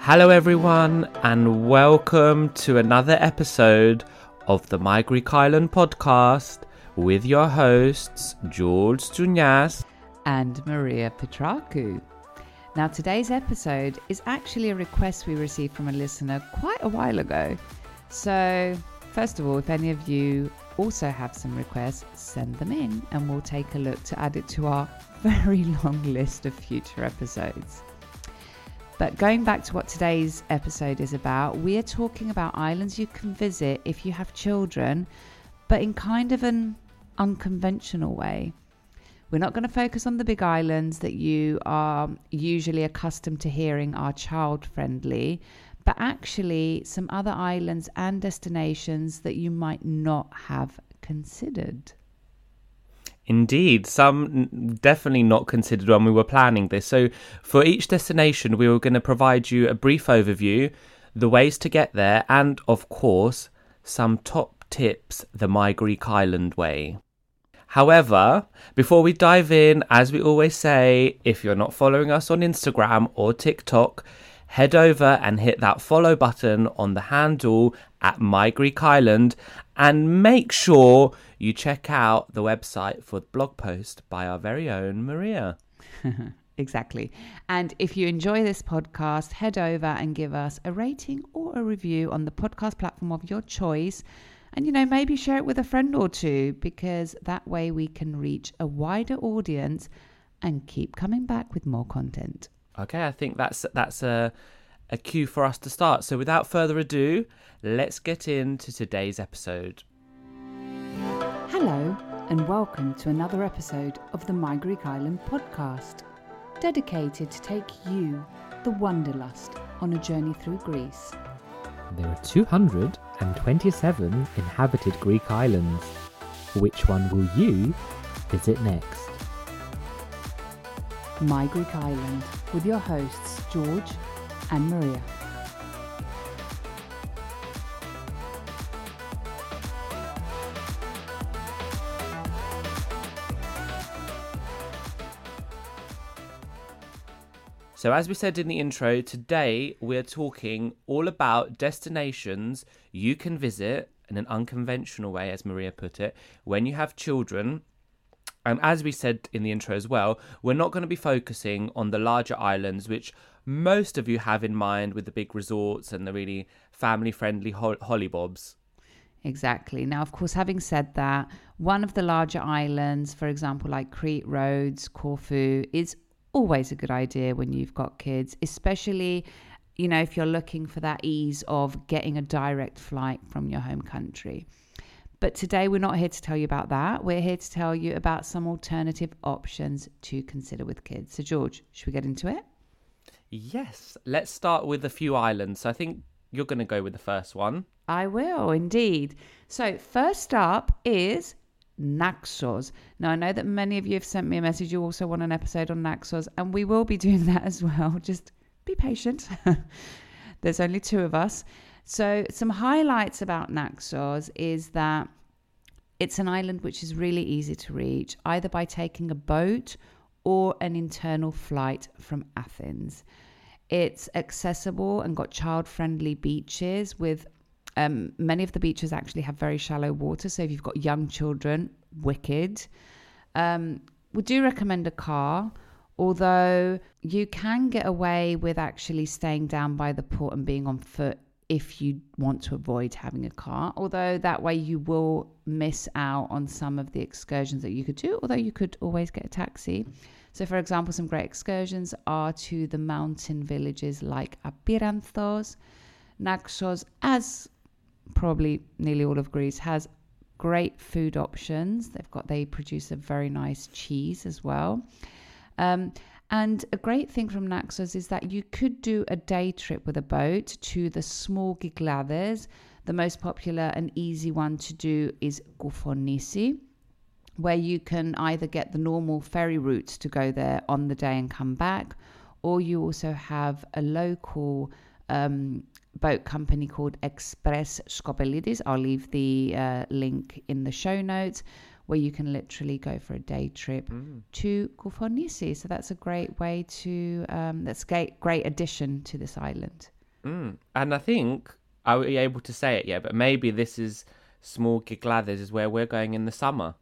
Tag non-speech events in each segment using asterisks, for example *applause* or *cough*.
Hello everyone and welcome to another episode of the My Greek Island podcast with your hosts George Stunyas and Maria Petraku. Now, today's episode is actually a request we received from a listener quite a while ago. So, first of all, if any of you also have some requests, send them in and we'll take a look to add it to our *laughs* very long list of future episodes. But going back to what today's episode is about, we are talking about islands you can visit if you have children, but in kind of an unconventional way. We're not going to focus on the big islands that you are usually accustomed to hearing are child friendly, but actually some other islands and destinations that you might not have considered. Indeed, some definitely not considered when we were planning this. So, for each destination, we were going to provide you a brief overview, the ways to get there, and of course, some top tips the My Greek Island way. However, before we dive in, as we always say, if you're not following us on Instagram or TikTok, head over and hit that follow button on the handle at My Greek Island and make sure you check out the website for the blog post by our very own Maria. *laughs* exactly. And if you enjoy this podcast, head over and give us a rating or a review on the podcast platform of your choice. And, you know, maybe share it with a friend or two because that way we can reach a wider audience and keep coming back with more content. Okay, I think that's that's a a cue for us to start. So without further ado, let's get into today's episode. Hello, and welcome to another episode of the My Greek Island podcast, dedicated to take you, the Wanderlust, on a journey through Greece. There are 227 inhabited Greek islands. Which one will you visit next? My Greek Island, with your hosts George and Maria. So, as we said in the intro, today we're talking all about destinations you can visit in an unconventional way, as Maria put it, when you have children. As we said in the intro as well, we're not going to be focusing on the larger islands, which most of you have in mind with the big resorts and the really family friendly ho- hollybobs. Exactly. Now, of course, having said that, one of the larger islands, for example, like Crete, Rhodes, Corfu, is always a good idea when you've got kids, especially, you know, if you're looking for that ease of getting a direct flight from your home country. But today we're not here to tell you about that. We're here to tell you about some alternative options to consider with kids. So, George, should we get into it? Yes. Let's start with a few islands. So I think you're going to go with the first one. I will, indeed. So, first up is Naxos. Now, I know that many of you have sent me a message. You also want an episode on Naxos, and we will be *laughs* doing that as well. Just be patient. *laughs* There's only two of us. So, some highlights about Naxos is that it's an island which is really easy to reach, either by taking a boat or an internal flight from Athens. It's accessible and got child friendly beaches with um, many of the beaches actually have very shallow water. So if you've got young children, wicked. Um, we do recommend a car, although you can get away with actually staying down by the port and being on foot if you want to avoid having a car. Although that way you will miss out on some of the excursions that you could do, although you could always get a taxi. So, for example, some great excursions are to the mountain villages like Apiranthos, Naxos, as probably nearly all of Greece has great food options. They've got they produce a very nice cheese as well. Um, and a great thing from Naxos is that you could do a day trip with a boat to the small Kyklades. The most popular and easy one to do is Koufonisi, where you can either get the normal ferry route to go there on the day and come back, or you also have a local um, boat company called Express Skopelitis. I'll leave the uh, link in the show notes where you can literally go for a day trip mm. to Koufonisi. So that's a great way to, um, that's great, great addition to this island. Mm. And I think, are we able to say it yet? But maybe this is small Kyklades is where we're going in the summer.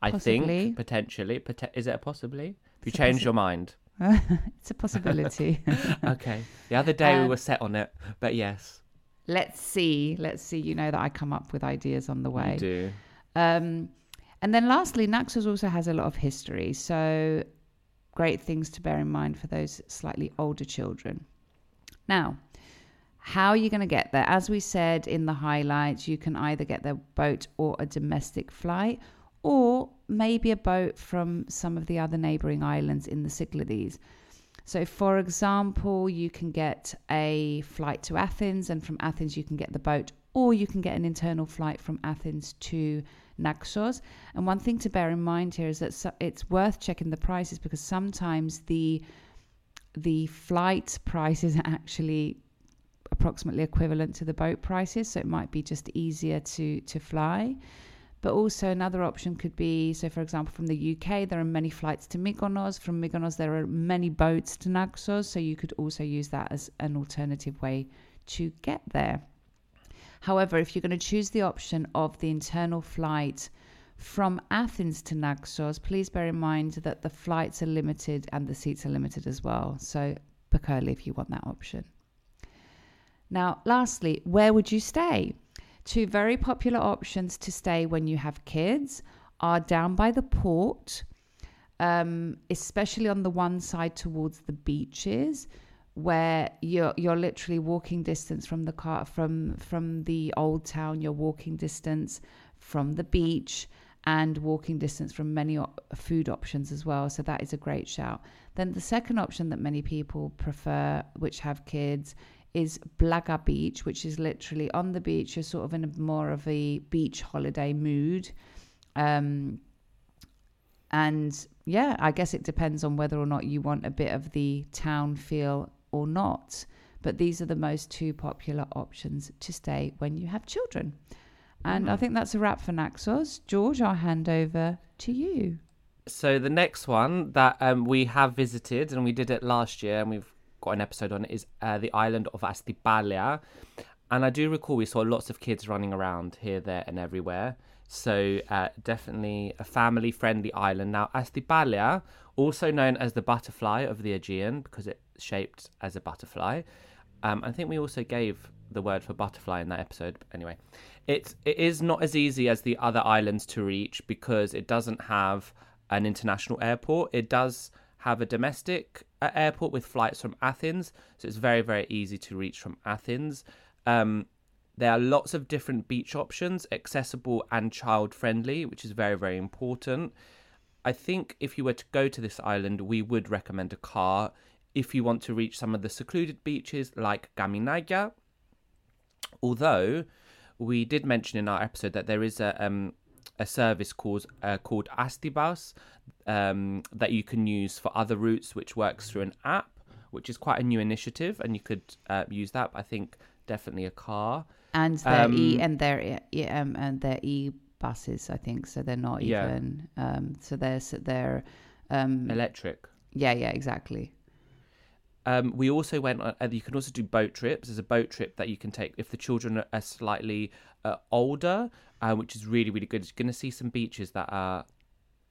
I Possibly. think potentially. Is it a possibly? If you change your mind. *laughs* it's a possibility. *laughs* okay. The other day um, we were set on it, but yes. Let's see. Let's see. You know that I come up with ideas on the way. You do. Um, and then lastly, Naxos also has a lot of history. So great things to bear in mind for those slightly older children. Now, how are you going to get there? As we said in the highlights, you can either get the boat or a domestic flight, or maybe a boat from some of the other neighboring islands in the Cyclades. So, for example, you can get a flight to Athens, and from Athens, you can get the boat, or you can get an internal flight from Athens to Naxos. And one thing to bear in mind here is that it's worth checking the prices because sometimes the the flight prices are actually approximately equivalent to the boat prices, so it might be just easier to to fly. But also another option could be, so for example, from the UK, there are many flights to Mykonos. From Mykonos, there are many boats to Naxos, so you could also use that as an alternative way to get there. However, if you're going to choose the option of the internal flight from Athens to Naxos, please bear in mind that the flights are limited and the seats are limited as well. So book early if you want that option. Now, lastly, where would you stay? Two very popular options to stay when you have kids are down by the port, um, especially on the one side towards the beaches, where you're you're literally walking distance from the car from from the old town. You're walking distance from the beach and walking distance from many food options as well. So that is a great shout. Then the second option that many people prefer, which have kids, is Plaka Beach, which is literally on the beach. You're sort of in a more of a beach holiday mood. Um, and yeah, I guess it depends on whether or not you want a bit of the town feel or not. But these are the most two popular options to stay when you have children. And mm. I think that's a wrap for Naxos. George, I'll hand over to you. So the next one that um, we have visited, and we did it last year, and we've got an episode on it, is uh, the island of Astypalaia. And I do recall we saw lots of kids running around here, there, and everywhere. So uh, definitely a family-friendly island. Now, Astypalaia, also known as the butterfly of the Aegean, because it's shaped as a butterfly. Um, I think we also gave the word for butterfly in that episode. Anyway, it's it is not as easy as the other islands to reach because it doesn't have an international airport. It does have a domestic uh, airport with flights from Athens, so it's very, very easy to reach from Athens. Um, there are lots of different beach options, accessible and child friendly, which is very, very important. I think if you were to go to this island, we would recommend a car if you want to reach some of the secluded beaches like Kaminakia. Although we did mention in our episode that there is a um, a service called uh, called Astibus um, that you can use for other routes, which works through an app, which is quite a new initiative, and you could uh, use that. I think definitely a car and their e Um, and their e- um, and their e buses, I think. So they're not Yeah. even. Um, so they're so they're. Um, electric. yeah, yeah, exactly. Um, we also went. On, uh, you can also do boat trips. There's a boat trip that you can take if the children are- slightly uh, older, uh, which is really really good. You're going to see some beaches that are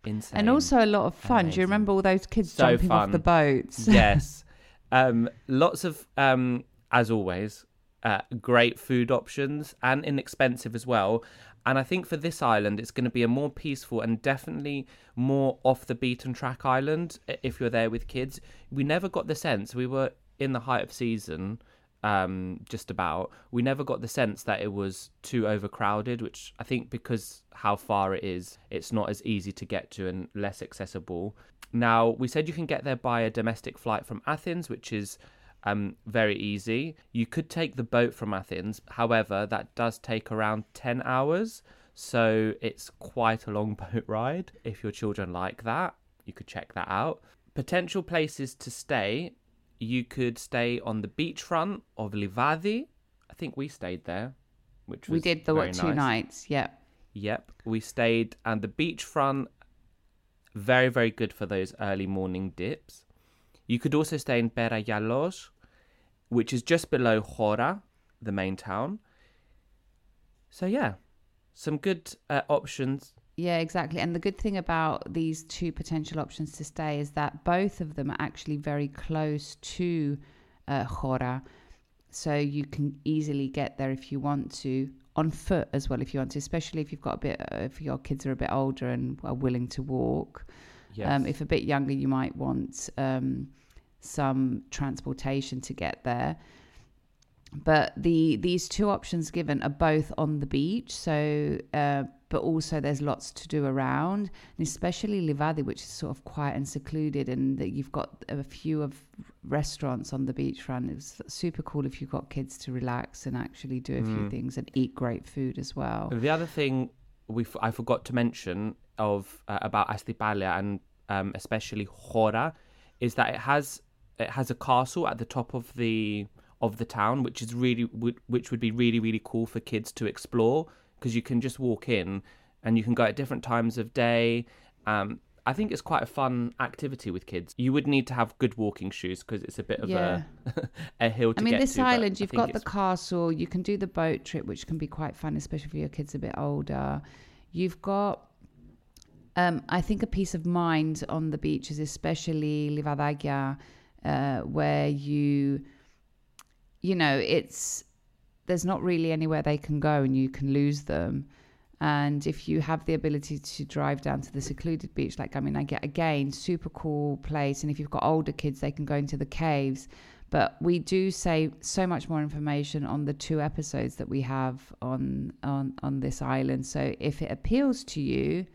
insane. And also a lot of fun. Do you remember all those kids So jumping off the boats? *laughs* yes, um, lots of um, as always, uh, great food options and inexpensive as well. And I think for this island, it's going to be a more peaceful and definitely more off the beaten track island. If you're there with kids, we never got the sense we were in the height of season. Um, just about. We never got the sense that it was too overcrowded, which I think because how far it is, it's not as easy to get to and less accessible. Now, we said you can get there by a domestic flight from Athens, which is um, very easy. You could take the boat from Athens, however, that does take around 10 hours. So it's quite a long *laughs* boat ride. If your children like that, you could check that out. Potential places to stay you could stay on the beachfront of Livadi. I think we stayed there, which was we did the what, two nice. nights. Yep. Yep, we stayed and the beachfront. Very very good for those early morning dips. You could also stay in Pera Gialos, which is just below Hora, the main town. So yeah, some good uh, options. Yeah, exactly. And the good thing about these two potential options to stay is that both of them are actually very close to uh, Hora. So you can easily get there if you want to, on foot as well if you want to, especially if you've got a bit, uh, if your kids are a bit older and are willing to walk. Yes. Um, if a bit younger, you might want um, some transportation to get there. But the these two options given are both on the beach, so uh, but also there's lots to do around, and especially Livadi, which is sort of quiet and secluded, and that you've got a few of restaurants on the beachfront. It's super cool if you've got kids to relax and actually do a few things and eat great food as well. The other thing we f- I forgot to mention of uh, about Astypalaia and um, especially Hora is that it has it has a castle at the top of the of the town, which is really would which would be really really cool for kids to explore because you can just walk in and you can go at different times of day. Um, I think it's quite a fun activity with kids. You would need to have good walking shoes because it's a bit of Yeah. a *laughs* a hill to I mean, this to. island, you've got the castle, you can do the boat trip, which can be quite fun, especially if your kids a bit older. You've got, um, I think, a peace of mind on the beaches, especially Livadagia, uh, where you, you know, it's there's not really anywhere they can go, and you can lose them. And if you have the ability to drive down to the secluded beach, like I mean, I get again, super cool place. And if you've got older kids, they can go into the caves. But we do say so much more information on the two episodes that we have on on on this island. So if it appeals to you,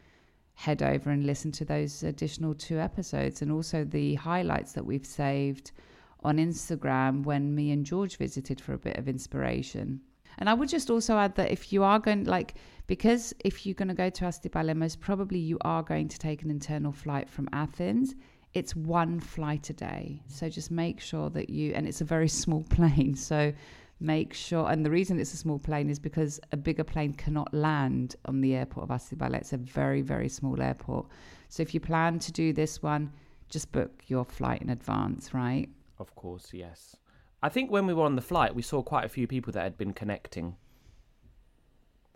head over and listen to those additional two episodes, and also the highlights that we've saved on Instagram when me and George visited for a bit of inspiration. And I would just also add that if you are going, like, because if you're going to go to Astypalaia, most probably you are going to take an internal flight from Athens. It's one flight a day. So just make sure that you, and it's a very *laughs* small plane. So make sure, and the reason it's a small plane is because a bigger plane cannot land on the airport of Astypalaia. It's a very, very small airport. So if you plan to do this one, just book your flight in advance, right? Of course, yes. I think when we were on the flight, we saw quite a few people that had been connecting.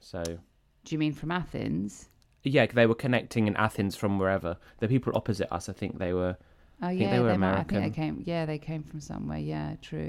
So, Do you mean from Athens? yeah, they were connecting in Athens from wherever. The people opposite us, I think they were. Oh yeah, they were might- I think they came. Yeah, they came from somewhere. Yeah, true.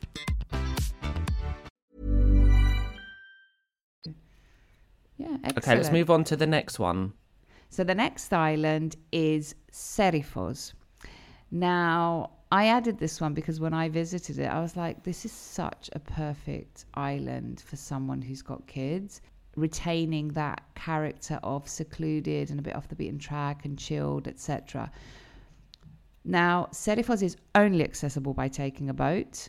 Yeah, Okay, let's move on to the next one. So the next island is Serifos. Now, I added this one because when I visited it, I was like, this is such a perfect island for someone who's got kids, retaining that character of secluded and a bit off the beaten track and chilled, etc. Now, Serifos is only accessible by taking a boat.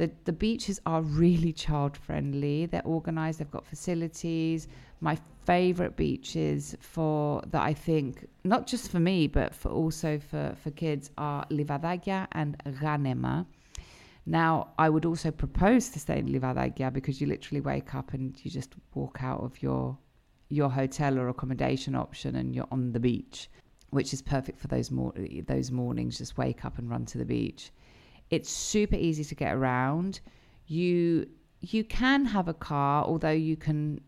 The, the beaches are really child friendly. They're organized, they've got facilities. My favorite beaches for that I think, not just for me, but for also for, for kids are Livadakia and Ghanema. Now, I would also propose to stay in Livadakia because you literally wake up and you just walk out of your your hotel or accommodation option and you're on the beach, which is perfect for those mor- those mornings. Just wake up and run to the beach. It's super easy to get around. You you can have a car, although you can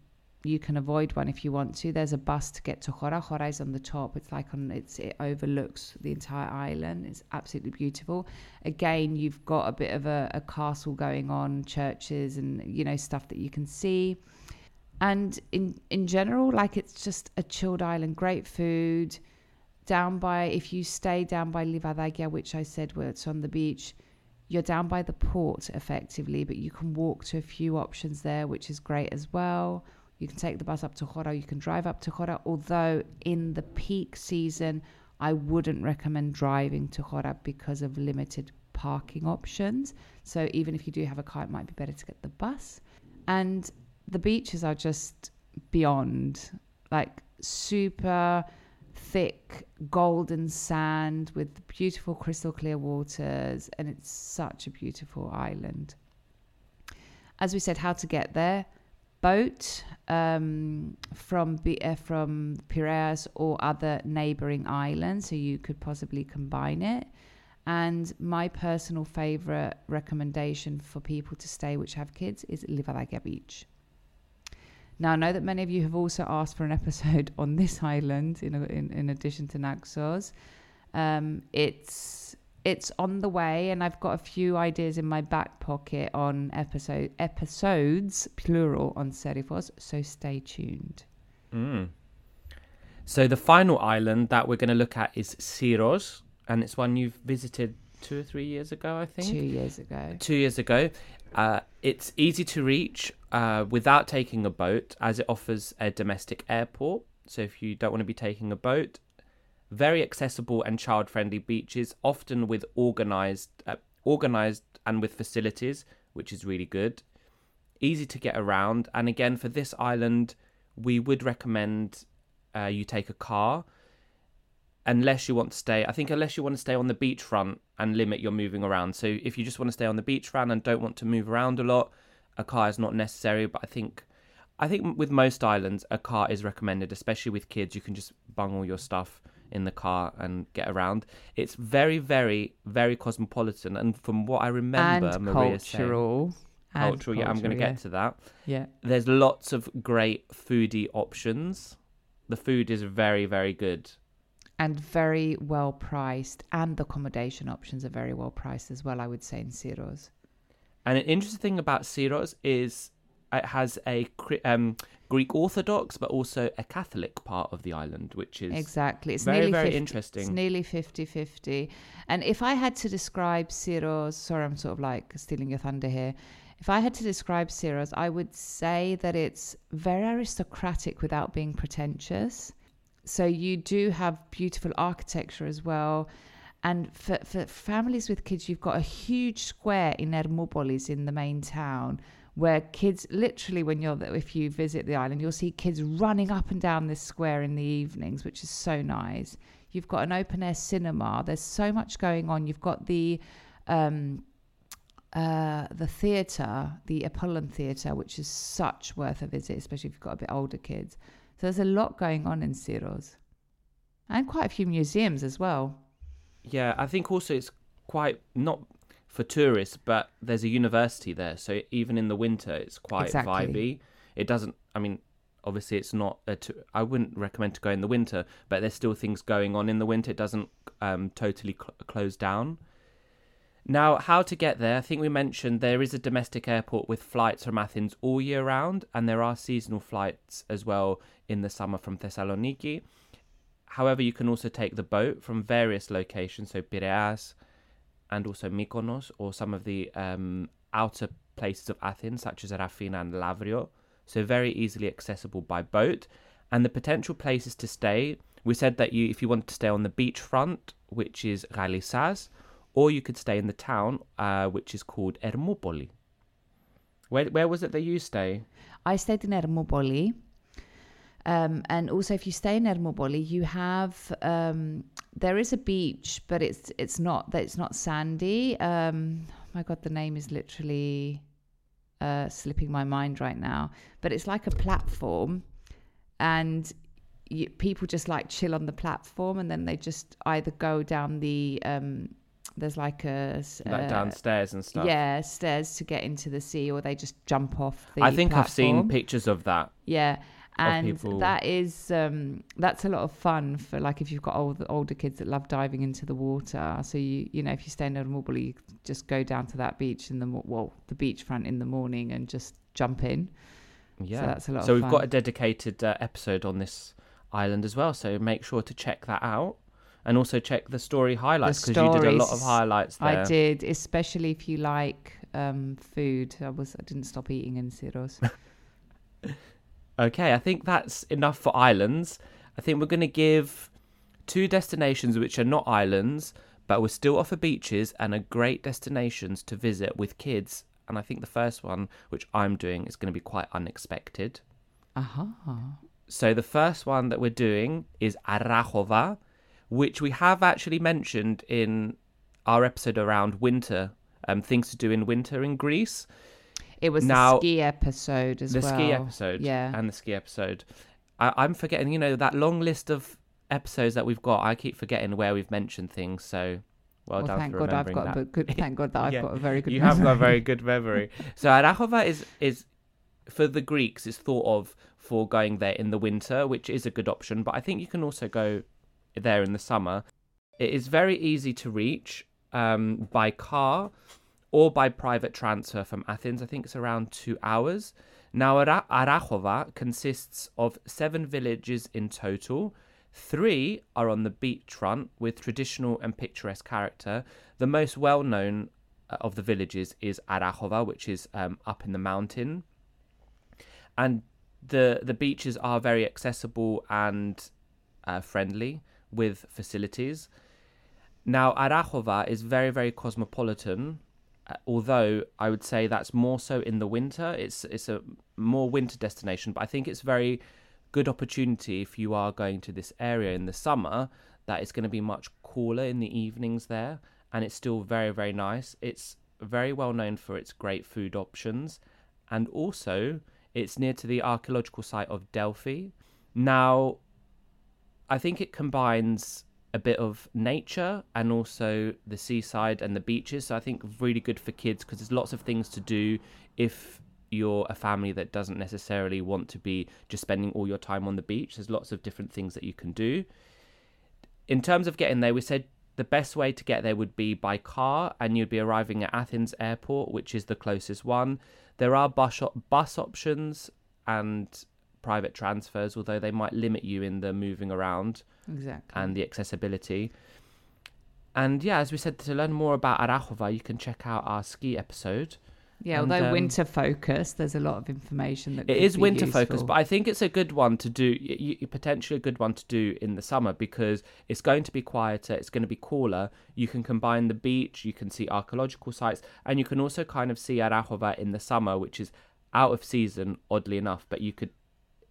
you can avoid one if you want to. There's a bus to get to Hora. Hora is on the top. It's like on it's it overlooks the entire island. It's absolutely beautiful. Again, you've got a bit of a, a castle going on, churches and you know stuff that you can see. And in in general, like it's just a chilled island, great food. Down by if you stay down by Livadakia, which I said where it's on the beach, you're down by the port effectively, but you can walk to a few options there, which is great as well. You can take the bus up to Hora, you can drive up to Hora, although in the peak season, I wouldn't recommend driving to Hora because of limited parking options. So even if you do have a car, it might be better to get the bus. And the beaches are just beyond like super thick golden sand with beautiful crystal clear waters and it's such a beautiful island. As we said how to get there? Boat um, from uh, from Piraeus or other neighboring islands so you could possibly combine it. And my personal favorite recommendation for people to stay which have kids is Livadakia Beach now, I know that many of you have also asked for an episode *laughs* on this island in, in, in addition to Naxos. Um, it's it's on the way, and I've got a few ideas in my back pocket on episode episodes plural on Serifos. So stay tuned. Mm. So the final island that we're going to look at is Syros, and it's one you've visited two or three years ago, I think. Two years ago. Two years ago. Uh, it's easy to reach uh, without taking a boat, as it offers a domestic airport. So if you don't want to be taking a boat, very accessible and child-friendly beaches, often with organized, uh, organized and with facilities, which is really good. Easy to get around, and again for this island, we would recommend uh, you take a car unless you want to stay i think unless you want to stay on the beachfront and limit your moving around. So if you just want to stay on the beachfront and don't want to move around a lot a car is not necessary. But i think i think with most islands a car is recommended especially with kids. You can just bung all your stuff in the car and get around. It's very very very cosmopolitan. And from what i remember and maria saying, cultural. And cultural yeah i'm going to cultural, get to that. Yeah. there's lots of great foodie options. The food is very very good And very well priced, and the accommodation options are very well priced as well. I would say in Syros. And an interesting thing about Syros is it has a um, Greek Orthodox, but also a Catholic part of the island, which is Exactly. It's very, nearly very 50 interesting. It's nearly 50 50. And if I had to describe Syros, sorry, I'm sort of like stealing your thunder here. If I had to describe Syros, I would say that it's very aristocratic without being pretentious. So you do have beautiful architecture as well. And for, for families with kids, you've got a huge square in Ermopolis in the main town where kids literally when you're if you visit the island you'll see kids running up and down this square in the evenings which is so nice you've got an open air cinema there's so much going on you've got the um uh, the theatre, the Apollon Theatre, which is such worth a visit, especially if you've got a bit older kids. So there's a lot going on in Syros. And quite a few museums as well. Yeah, I think also it's quite not for tourists, but there's a university there, so even in the winter, it's quite Exactly. vibey. It doesn't. I mean, obviously, it's not. A I wouldn't recommend to go in the winter, but there's still things going on in the winter. It doesn't um, totally cl- close down. Now, how to get there? I think we mentioned there is a domestic airport with flights from Athens all year round, and there are seasonal flights as well in the summer from Thessaloniki. However, you can also take the boat from various locations, so Piraeus and also Mykonos, or some of the um, outer places of Athens, such as Rafina and Lavrio. So very easily accessible by boat. And the potential places to stay, we said that you, if you want to stay on the beachfront, which is Galisas, or you could stay in the town, uh, which is called Ermoupoli. Where, where was it that you stay? I stayed in Ermopoli. Um, and also, if you stay in Ermopoli, you have um, there is a beach, but it's it's not that it's not sandy. Um, my God, the name is literally uh, slipping my mind right now. But it's like a platform, and you, people just like chill on the platform, and then they just either go down the um, there's like a Like uh, downstairs and stuff. yeah stairs to get into the sea, or they just jump off the. I think I've seen pictures of that. Yeah, and people- that is um, that's a lot of fun for like if you've got old, older kids that love diving into the water. So you you know if you stay in Ermoupoli, you just go down to that beach in the well the beachfront in the morning and just jump in. Yeah, that's a lot So we've got a dedicated uh, episode on this island as well. So make sure to check that out, and also check the story highlights because you did a lot of highlights there. I did, especially if you like um, food. I was I didn't stop eating in Syros. *laughs* Okay, I think that's enough for islands. I think we're going to give two destinations which are not islands, but will still offer beaches and are great destinations to visit with kids. And I think the first one, which I'm doing, is going to be quite unexpected. Aha. So the first one that we're doing is Arachova, which we have actually mentioned in our episode around winter, um, things to do in winter in Greece. It was Now- the ski episode as the well. The ski episode, Yeah. and the ski episode. I, I'm forgetting, you know, that long list of episodes that we've got. I keep forgetting where we've mentioned things. So, well, well, done thank for God I've got that. a good. Thank God that I've *laughs* Yeah, got a very good. you have got a very good memory. *laughs* so Arachova is is for the Greeks is thought of for going there in the winter, which is a good option. But I think you can also go there in the summer. It is very easy to reach um, by car or by private transfer from Athens. I think it's around two hours. Now Ara- Arachova consists of seven villages in total. Three are on the beachfront with traditional and picturesque character. The most well known uh, of the villages is Arachova, which is um, up in the mountain. And the the beaches are very accessible and uh, friendly with facilities. Now, Arachova is very, very cosmopolitan, uh, although I would say that's more so in the winter. It's it's a more winter destination, but I think it's very good opportunity if you are going to this area in the summer that it's going to be much cooler in the evenings there and it's still very very nice it's very well known for its great food options and also it's near to the archaeological site of delphi now i think it combines a bit of nature and also the seaside and the beaches so i think really good for kids because there's lots of things to do if you're a family that doesn't necessarily want to be just spending all your time on the beach. There's lots of different things that you can do. In terms of getting there, we said the best way to get there would be by car, and you'd be arriving at Athens Airport, which is the closest one. There are bus, bus options and private transfers, although they might limit you in the moving around Exactly. and the accessibility. And yeah, as we said, to learn more about Arachova, you can check out our ski episode. yeah, and, although um, winter focused, there's a lot of information that It is winter focused, useful. but I think it's a good one to do. y- y- Potentially a good one to do in the summer because it's going to be quieter. It's going to be cooler. You can combine the beach. You can see archaeological sites, and you can also kind of see Arachova in the summer, which is out of season, oddly enough. But you could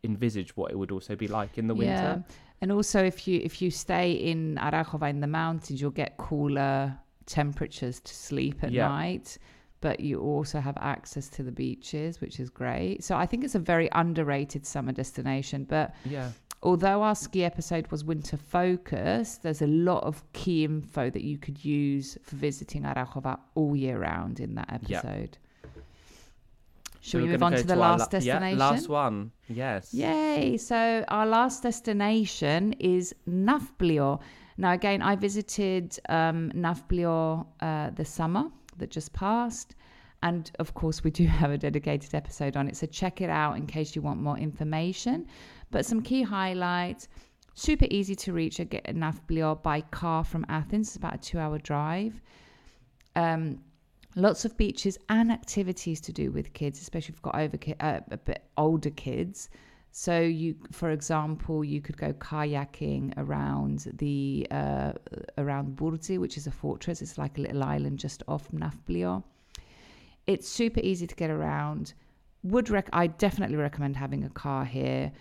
envisage what it would also be like in the winter. Yeah. And also, if you if you stay in Arachova in the mountains, you'll get cooler temperatures to sleep at Yeah. night. but you also have access to the beaches, which is great. So I think it's a very underrated summer destination. But Yeah. although our ski episode was winter focused, there's a lot of key info that you could use for visiting Arachova all year round in that episode. So Shall we move on to the last la- destination? Yeah, last one. Yes. Yay! So our last destination is Nafplio. Now, again, I visited um, Nafplio uh, this summer that just passed. And of course, we do *laughs* have a dedicated episode on it. So check it out in case you want more information. But some key highlights super easy to reach at Nafplio by car from Athens. It's about a two hour drive. Um, lots of beaches and activities to do with kids, especially if you've got over ki- uh, a bit older kids. So you, for example, you could go kayaking around the uh, around Bourtzi, which is a fortress. It's like a little island just off Nafplio. It's super easy to get around. Would rec- I definitely recommend having a car here.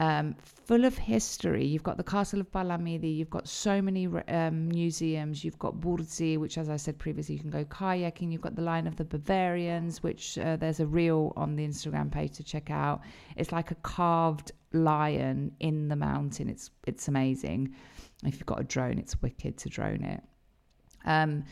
Um, full of history. You've got the Castle of Palamidi. You've got so many um, museums. You've got Bourtzi, which, as I said previously, you can go kayaking. You've got the Lion of the Bavarians, which uh, there's a reel on the Instagram page to check out. It's like a carved lion in the mountain. It's it's amazing. If you've got a drone, it's wicked to drone it. Um,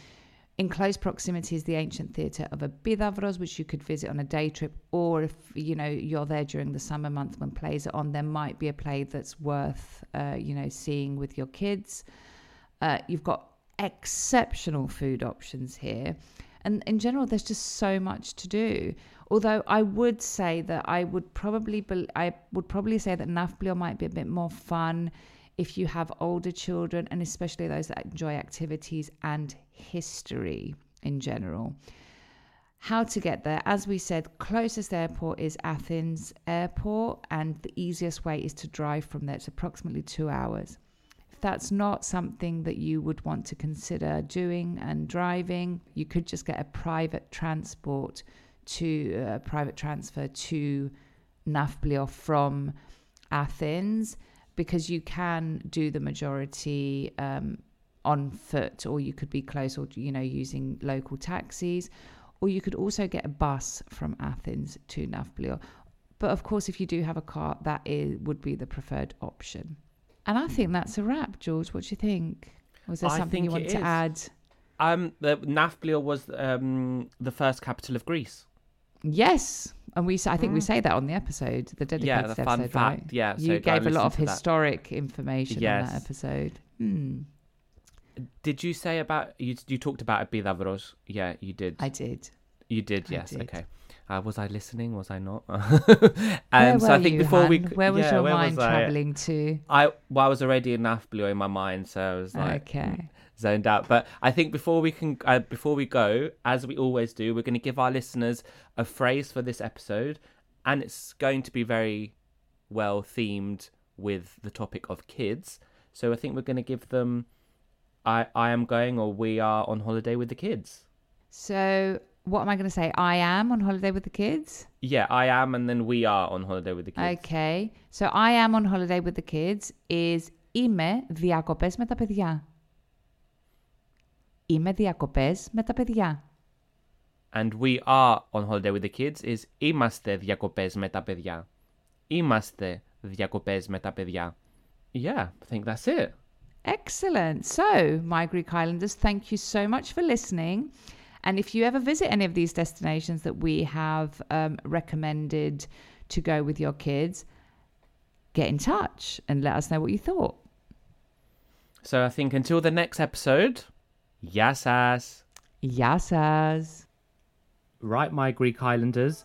in close proximity is the ancient theatre of Epidavros, which you could visit on a day trip, or if you know you're there during the summer month when plays are on, there might be a play that's worth uh, you know seeing with your kids. Uh, you've got exceptional food options here, and in general, there's just so much to do. Although I would say that I would probably be, I would probably say that Nafplio might be a bit more fun if you have older children and especially those that enjoy activities and history in general. How to get there? As we said, closest airport is Athens Airport, and the easiest way is to drive from there. It's approximately two hours. If that's not something that you would want to consider doing and driving, you could just get a private transport to a uh, private transfer to Nafplio from Athens because you can do the majority um, on foot, or you could be close, or you know, using local taxis, or you could also get a bus from Athens to Nafplio. But of course, if you do have a car, that is would be the preferred option. And I think that's a wrap, George. What do you think? Was there I something you think want to add? Um, the Nafplio was um the first capital of Greece. Yes, and we I think we say that on the episode, the dedicated Mm. the fun episode, fact, right? yeah, so you gave a lot of to that. historic information on that episode. Hmm, Did you say about you? You talked about Epidavros. Yeah, you did. I did. You did. Yes. did. Okay. Uh, was I listening? Was I not? *laughs* Where um, so I think you, before we Han? c- Where was yeah, your where mind traveling to? I well, I was already in Nafplio in my mind, so I was like Okay. zoned out. But I think before we can, uh, before we go, as we always do, we're going to give our listeners a phrase for this episode, and it's going to be very well themed with the topic of kids. So I think we're going to give them, I I am going or we are on holiday with the kids. So, what am I going to say? I am on holiday with the kids. Yeah, I am, and then we are on holiday with the kids. Okay. So, I am on holiday with the kids is είμαι διακοπές με τα παιδιά. Είμαι διακοπές με τα παιδιά. And we are on holiday with the kids is είμαστε διακοπές με τα παιδιά. Είμαστε διακοπές με τα παιδιά. Yeah, I think that's it. Excellent. So, my Greek Islanders, thank you so much for listening. And if you ever visit any of these destinations that we have um, recommended to go with your kids, get in touch and let us know what you thought. So I think until the next episode, Yassas. Yassas. Right, my Greek Islanders,